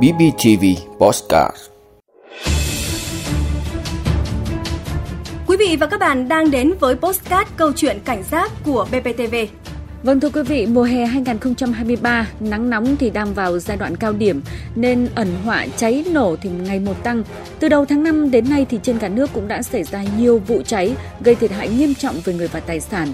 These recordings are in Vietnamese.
BBTV Postcard Quý vị và các bạn đang đến với Postcard câu chuyện cảnh giác của BBTV. Vâng thưa quý vị, mùa hè 2023, nắng nóng thì đang vào giai đoạn cao điểm nên ẩn họa cháy nổ thì ngày một tăng. Từ đầu tháng 5 đến nay thì trên cả nước cũng đã xảy ra nhiều vụ cháy gây thiệt hại nghiêm trọng về người và tài sản.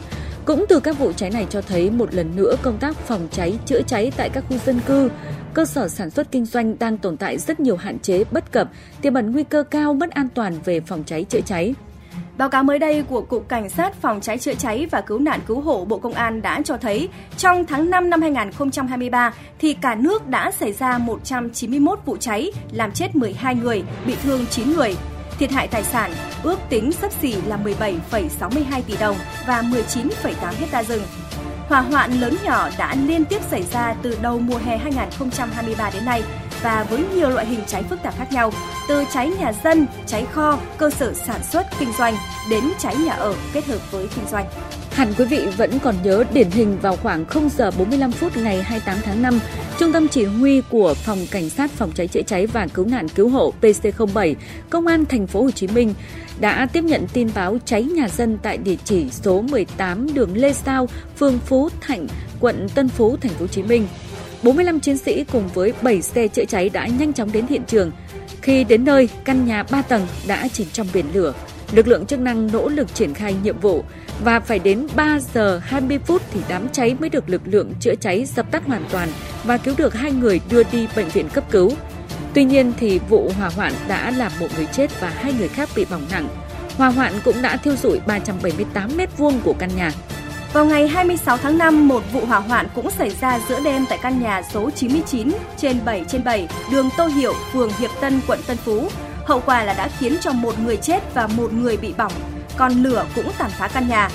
Cũng từ các vụ cháy này cho thấy một lần nữa công tác phòng cháy, chữa cháy tại các khu dân cư, cơ sở sản xuất kinh doanh đang tồn tại rất nhiều hạn chế bất cập, tiềm ẩn nguy cơ cao mất an toàn về phòng cháy chữa cháy. Báo cáo mới đây của Cục Cảnh sát Phòng cháy chữa cháy và Cứu nạn Cứu hộ Bộ Công an đã cho thấy trong tháng 5 năm 2023 thì cả nước đã xảy ra 191 vụ cháy, làm chết 12 người, bị thương 9 người. Thiệt hại tài sản ước tính sấp xỉ là 17,62 tỷ đồng và 19,8 hecta rừng. Hỏa hoạn lớn nhỏ đã liên tiếp xảy ra từ đầu mùa hè 2023 đến nay và với nhiều loại hình cháy phức tạp khác nhau, từ cháy nhà dân, cháy kho, cơ sở sản xuất kinh doanh đến cháy nhà ở kết hợp với kinh doanh. Hẳn quý vị vẫn còn nhớ điển hình vào khoảng 0 giờ 45 phút ngày 28 tháng 5, Trung tâm Chỉ huy của Phòng Cảnh sát Phòng cháy chữa cháy và Cứu nạn Cứu hộ PC07, Công an thành phố Hồ Chí Minh đã tiếp nhận tin báo cháy nhà dân tại địa chỉ số 18 đường Lê Sao, phường Phú Thạnh, quận Tân Phú, thành phố Hồ Chí Minh. 45 chiến sĩ cùng với 7 xe chữa cháy đã nhanh chóng đến hiện trường. Khi đến nơi, căn nhà 3 tầng đã chìm trong biển lửa. Lực lượng chức năng nỗ lực triển khai nhiệm vụ và phải đến 3 giờ 20 phút thì đám cháy mới được lực lượng chữa cháy dập tắt hoàn toàn và cứu được hai người đưa đi bệnh viện cấp cứu. Tuy nhiên thì vụ hỏa hoạn đã làm một người chết và hai người khác bị bỏng nặng. Hỏa hoạn cũng đã thiêu rụi 378 mét vuông của căn nhà. Vào ngày 26 tháng 5, một vụ hỏa hoạn cũng xảy ra giữa đêm tại căn nhà số 99 trên 7 trên 7, đường Tô Hiệu, phường Hiệp Tân, quận Tân Phú. Hậu quả là đã khiến cho một người chết và một người bị bỏng, còn lửa cũng tàn phá căn nhà.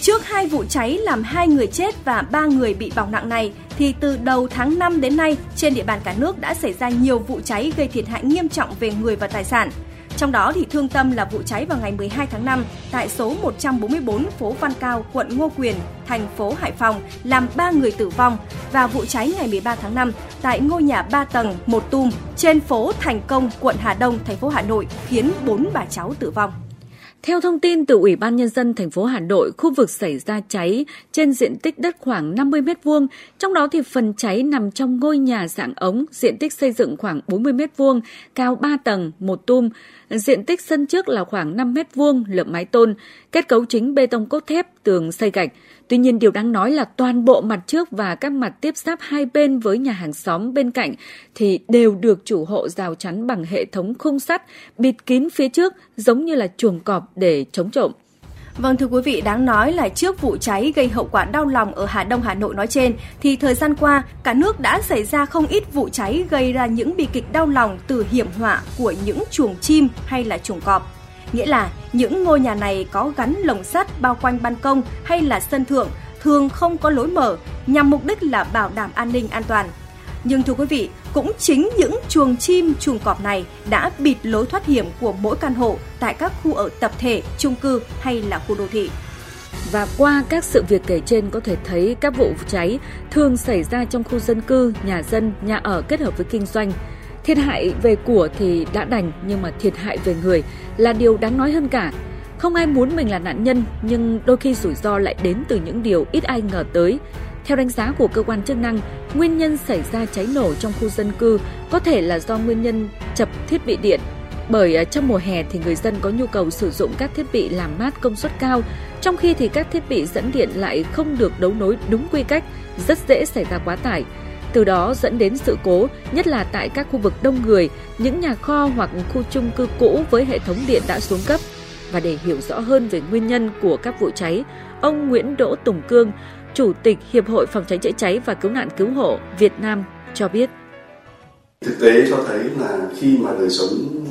Trước hai vụ cháy làm hai người chết và ba người bị bỏng nặng này, thì từ đầu tháng 5 đến nay, trên địa bàn cả nước đã xảy ra nhiều vụ cháy gây thiệt hại nghiêm trọng về người và tài sản. Trong đó thì thương tâm là vụ cháy vào ngày 12 tháng 5 tại số 144 phố Văn Cao, quận Ngô Quyền, thành phố Hải Phòng làm 3 người tử vong và vụ cháy ngày 13 tháng 5 tại ngôi nhà 3 tầng một tum trên phố Thành Công, quận Hà Đông, thành phố Hà Nội khiến 4 bà cháu tử vong. Theo thông tin từ Ủy ban nhân dân thành phố Hà Nội, khu vực xảy ra cháy trên diện tích đất khoảng 50 m2, trong đó thì phần cháy nằm trong ngôi nhà dạng ống, diện tích xây dựng khoảng 40 m2, cao 3 tầng, một tum, diện tích sân trước là khoảng 5 m2, lợp mái tôn, kết cấu chính bê tông cốt thép, tường xây gạch. Tuy nhiên điều đáng nói là toàn bộ mặt trước và các mặt tiếp giáp hai bên với nhà hàng xóm bên cạnh thì đều được chủ hộ rào chắn bằng hệ thống khung sắt bịt kín phía trước giống như là chuồng cọp để chống trộm. Vâng thưa quý vị, đáng nói là trước vụ cháy gây hậu quả đau lòng ở Hà Đông Hà Nội nói trên thì thời gian qua cả nước đã xảy ra không ít vụ cháy gây ra những bi kịch đau lòng từ hiểm họa của những chuồng chim hay là chuồng cọp. Nghĩa là những ngôi nhà này có gắn lồng sắt bao quanh ban công hay là sân thượng thường không có lối mở nhằm mục đích là bảo đảm an ninh an toàn. Nhưng thưa quý vị, cũng chính những chuồng chim, chuồng cọp này đã bịt lối thoát hiểm của mỗi căn hộ tại các khu ở tập thể, chung cư hay là khu đô thị. Và qua các sự việc kể trên có thể thấy các vụ cháy thường xảy ra trong khu dân cư, nhà dân, nhà ở kết hợp với kinh doanh. Thiệt hại về của thì đã đành nhưng mà thiệt hại về người là điều đáng nói hơn cả. Không ai muốn mình là nạn nhân nhưng đôi khi rủi ro lại đến từ những điều ít ai ngờ tới. Theo đánh giá của cơ quan chức năng, nguyên nhân xảy ra cháy nổ trong khu dân cư có thể là do nguyên nhân chập thiết bị điện. Bởi à, trong mùa hè thì người dân có nhu cầu sử dụng các thiết bị làm mát công suất cao, trong khi thì các thiết bị dẫn điện lại không được đấu nối đúng quy cách, rất dễ xảy ra quá tải từ đó dẫn đến sự cố, nhất là tại các khu vực đông người, những nhà kho hoặc khu chung cư cũ với hệ thống điện đã xuống cấp. Và để hiểu rõ hơn về nguyên nhân của các vụ cháy, ông Nguyễn Đỗ Tùng Cương, Chủ tịch Hiệp hội Phòng cháy chữa cháy và Cứu nạn Cứu hộ Việt Nam cho biết. Thực tế cho thấy là khi mà đời sống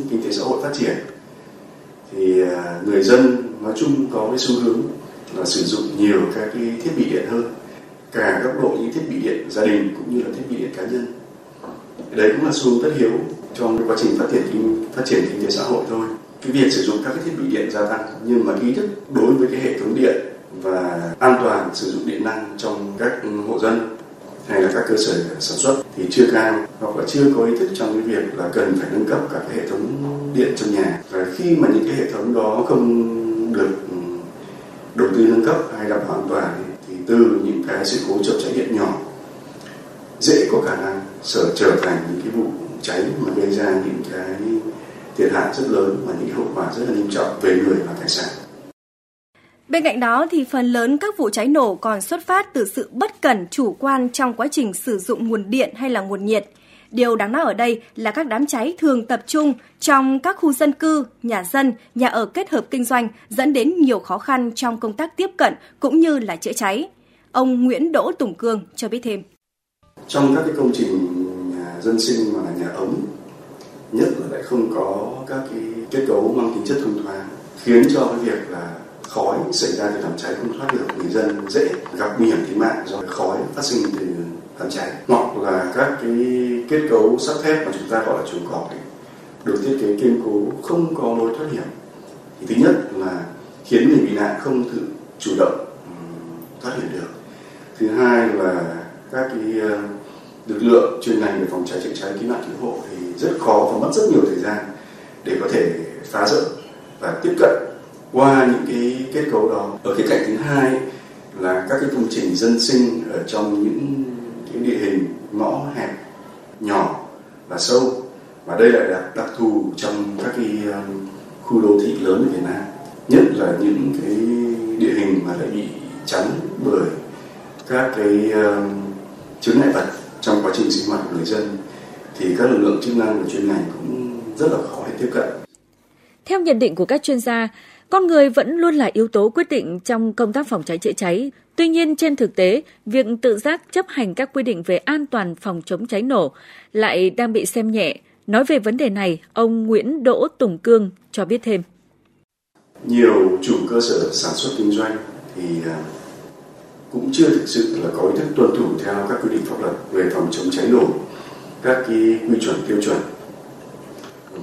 kinh tế xã hội phát triển thì à, người dân nói chung có cái xu hướng là sử dụng nhiều các cái thiết bị điện hơn cả góc độ những thiết bị điện gia đình cũng như là thiết bị điện cá nhân. Đấy cũng là xu tất yếu trong cái quá trình phát triển kinh, phát triển kinh tế xã hội thôi. Cái việc sử dụng các cái thiết bị điện gia tăng nhưng mà ý thức đối với cái hệ thống điện và an toàn sử dụng điện năng trong các hộ dân hay là các cơ sở sản xuất thì chưa cao hoặc là chưa có ý thức trong cái việc là cần phải nâng cấp các cái hệ thống điện trong nhà. Và khi mà những cái hệ thống đó không được ừ, đầu tư nâng cấp hay đảm bảo an toàn thì từ những cái sự cố chập cháy điện nhỏ dễ có khả năng sở trở thành những cái vụ cháy mà gây ra những cái thiệt hại rất lớn và những hậu quả rất là nghiêm trọng về người và tài sản. Bên cạnh đó thì phần lớn các vụ cháy nổ còn xuất phát từ sự bất cẩn chủ quan trong quá trình sử dụng nguồn điện hay là nguồn nhiệt. Điều đáng nói ở đây là các đám cháy thường tập trung trong các khu dân cư, nhà dân, nhà ở kết hợp kinh doanh dẫn đến nhiều khó khăn trong công tác tiếp cận cũng như là chữa cháy. Ông Nguyễn Đỗ Tùng Cương cho biết thêm. Trong các cái công trình nhà dân sinh mà là nhà ống, nhất là lại không có các cái kết cấu mang tính chất thông thoáng, khiến cho cái việc là khói xảy ra từ đám cháy không thoát được người dân dễ gặp nguy hiểm tính mạng do khói phát sinh từ đám cháy. Hoặc là các cái kết cấu sắt thép mà chúng ta gọi là chuồng cọp ấy, được thiết kế kiên cố không có lối thoát hiểm. Thì thứ nhất là khiến người bị nạn không tự chủ động thoát hiểm được thứ hai là các cái ờ, lực lượng chuyên ngành về phòng cháy chữa cháy cứu nạn cứu hộ thì rất khó và mất rất nhiều thời gian để có thể phá rỡ và tiếp cận qua những cái kết cấu đó. Ở cái cạnh thứ hai là các cái công trình dân sinh ở trong những cái địa hình ngõ hẹp, nhỏ và sâu. Và đây lại là đặc thù trong các cái ờ, khu đô thị lớn ở Việt Nam, nhất là những cái địa hình mà lại bị chắn bởi các cái chướng ngại vật trong quá trình sinh hoạt của người dân thì các lực lượng chức năng và chuyên ngành cũng rất là khó để tiếp cận. Theo nhận định của các chuyên gia, con người vẫn luôn là yếu tố quyết định trong công tác phòng cháy chữa cháy. Tuy nhiên trên thực tế, việc tự giác chấp hành các quy định về an toàn phòng chống cháy nổ lại đang bị xem nhẹ. Nói về vấn đề này, ông Nguyễn Đỗ Tùng Cương cho biết thêm. Nhiều chủ cơ sở sản xuất kinh doanh thì à, cũng chưa thực sự là có ý thức tuân thủ theo các quy định pháp luật về phòng chống cháy nổ, các cái quy chuẩn tiêu chuẩn.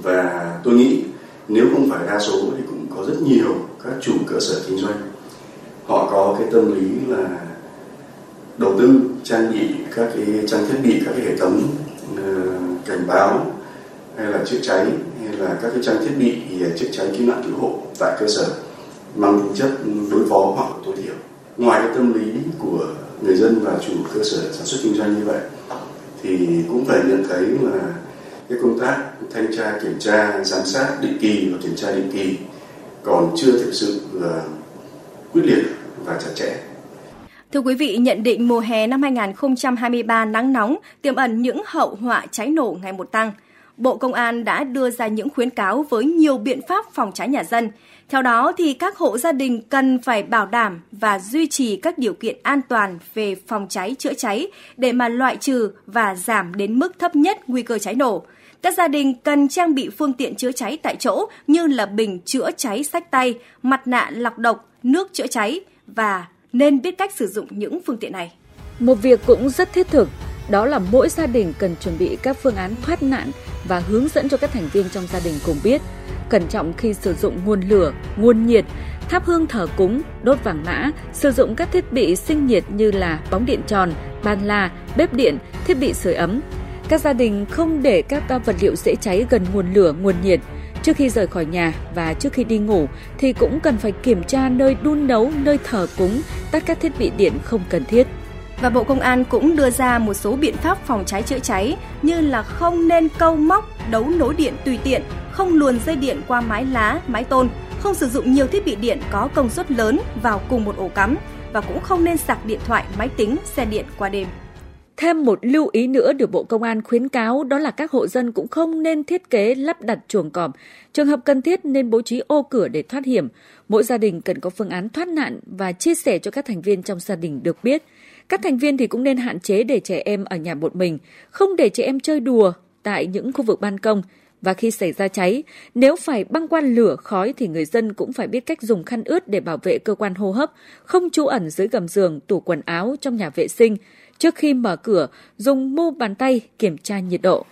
Và tôi nghĩ nếu không phải đa số thì cũng có rất nhiều các chủ cơ sở kinh doanh họ có cái tâm lý là đầu tư trang bị các cái trang thiết bị các cái hệ thống uh, cảnh báo hay là chữa cháy hay là các cái trang thiết bị chữa cháy cứu nạn cứu hộ tại cơ sở mang tính chất đối phó hoặc tối thiểu ngoài cái tâm lý của người dân và chủ cơ sở sản xuất kinh doanh như vậy thì cũng phải nhận thấy là cái công tác thanh tra kiểm tra giám sát định kỳ và kiểm tra định kỳ còn chưa thực sự là quyết liệt và chặt chẽ. Thưa quý vị, nhận định mùa hè năm 2023 nắng nóng tiềm ẩn những hậu họa cháy nổ ngày một tăng. Bộ Công an đã đưa ra những khuyến cáo với nhiều biện pháp phòng cháy nhà dân. Theo đó thì các hộ gia đình cần phải bảo đảm và duy trì các điều kiện an toàn về phòng cháy chữa cháy để mà loại trừ và giảm đến mức thấp nhất nguy cơ cháy nổ. Các gia đình cần trang bị phương tiện chữa cháy tại chỗ như là bình chữa cháy sách tay, mặt nạ lọc độc, nước chữa cháy và nên biết cách sử dụng những phương tiện này. Một việc cũng rất thiết thực, đó là mỗi gia đình cần chuẩn bị các phương án thoát nạn và hướng dẫn cho các thành viên trong gia đình cùng biết. Cẩn trọng khi sử dụng nguồn lửa, nguồn nhiệt, thắp hương thờ cúng, đốt vàng mã, sử dụng các thiết bị sinh nhiệt như là bóng điện tròn, bàn la, bếp điện, thiết bị sưởi ấm, các gia đình không để các vật liệu dễ cháy gần nguồn lửa, nguồn nhiệt. Trước khi rời khỏi nhà và trước khi đi ngủ thì cũng cần phải kiểm tra nơi đun nấu, nơi thờ cúng, tắt các thiết bị điện không cần thiết. Và Bộ Công an cũng đưa ra một số biện pháp phòng cháy chữa cháy như là không nên câu móc, đấu nối điện tùy tiện, không luồn dây điện qua mái lá, mái tôn, không sử dụng nhiều thiết bị điện có công suất lớn vào cùng một ổ cắm và cũng không nên sạc điện thoại, máy tính, xe điện qua đêm. Thêm một lưu ý nữa được Bộ Công an khuyến cáo đó là các hộ dân cũng không nên thiết kế lắp đặt chuồng cọp. Trường hợp cần thiết nên bố trí ô cửa để thoát hiểm. Mỗi gia đình cần có phương án thoát nạn và chia sẻ cho các thành viên trong gia đình được biết. Các thành viên thì cũng nên hạn chế để trẻ em ở nhà một mình, không để trẻ em chơi đùa tại những khu vực ban công. Và khi xảy ra cháy, nếu phải băng qua lửa khói thì người dân cũng phải biết cách dùng khăn ướt để bảo vệ cơ quan hô hấp, không trú ẩn dưới gầm giường, tủ quần áo trong nhà vệ sinh, trước khi mở cửa dùng mu bàn tay kiểm tra nhiệt độ.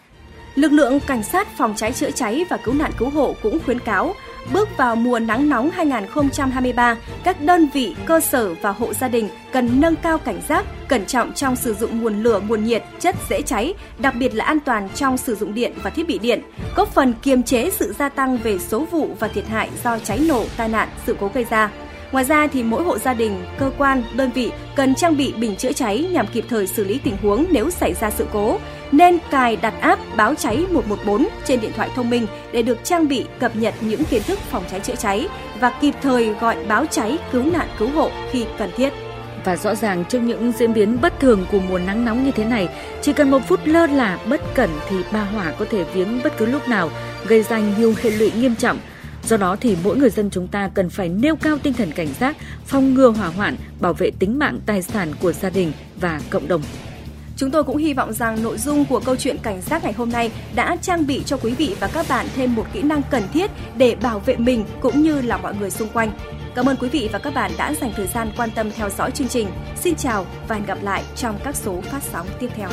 Lực lượng cảnh sát phòng cháy chữa cháy và cứu nạn cứu hộ cũng khuyến cáo bước vào mùa nắng nóng 2023, các đơn vị, cơ sở và hộ gia đình cần nâng cao cảnh giác, cẩn trọng trong sử dụng nguồn lửa, nguồn nhiệt, chất dễ cháy, đặc biệt là an toàn trong sử dụng điện và thiết bị điện, góp phần kiềm chế sự gia tăng về số vụ và thiệt hại do cháy nổ, tai nạn, sự cố gây ra. Ngoài ra thì mỗi hộ gia đình, cơ quan, đơn vị cần trang bị bình chữa cháy nhằm kịp thời xử lý tình huống nếu xảy ra sự cố. Nên cài đặt app báo cháy 114 trên điện thoại thông minh để được trang bị cập nhật những kiến thức phòng cháy chữa cháy và kịp thời gọi báo cháy cứu nạn cứu hộ khi cần thiết. Và rõ ràng trước những diễn biến bất thường của mùa nắng nóng như thế này, chỉ cần một phút lơ là bất cẩn thì ba hỏa có thể viếng bất cứ lúc nào, gây ra nhiều hệ lụy nghiêm trọng – Do đó thì mỗi người dân chúng ta cần phải nêu cao tinh thần cảnh giác, phòng ngừa hỏa hoạn, bảo vệ tính mạng tài sản của gia đình và cộng đồng. Chúng tôi cũng hy vọng rằng nội dung của câu chuyện cảnh giác ngày hôm nay đã trang bị cho quý vị và các bạn thêm một kỹ năng cần thiết để bảo vệ mình cũng như là mọi người xung quanh. Cảm ơn quý vị và các bạn đã dành thời gian quan tâm theo dõi chương trình. Xin chào và hẹn gặp lại trong các số phát sóng tiếp theo.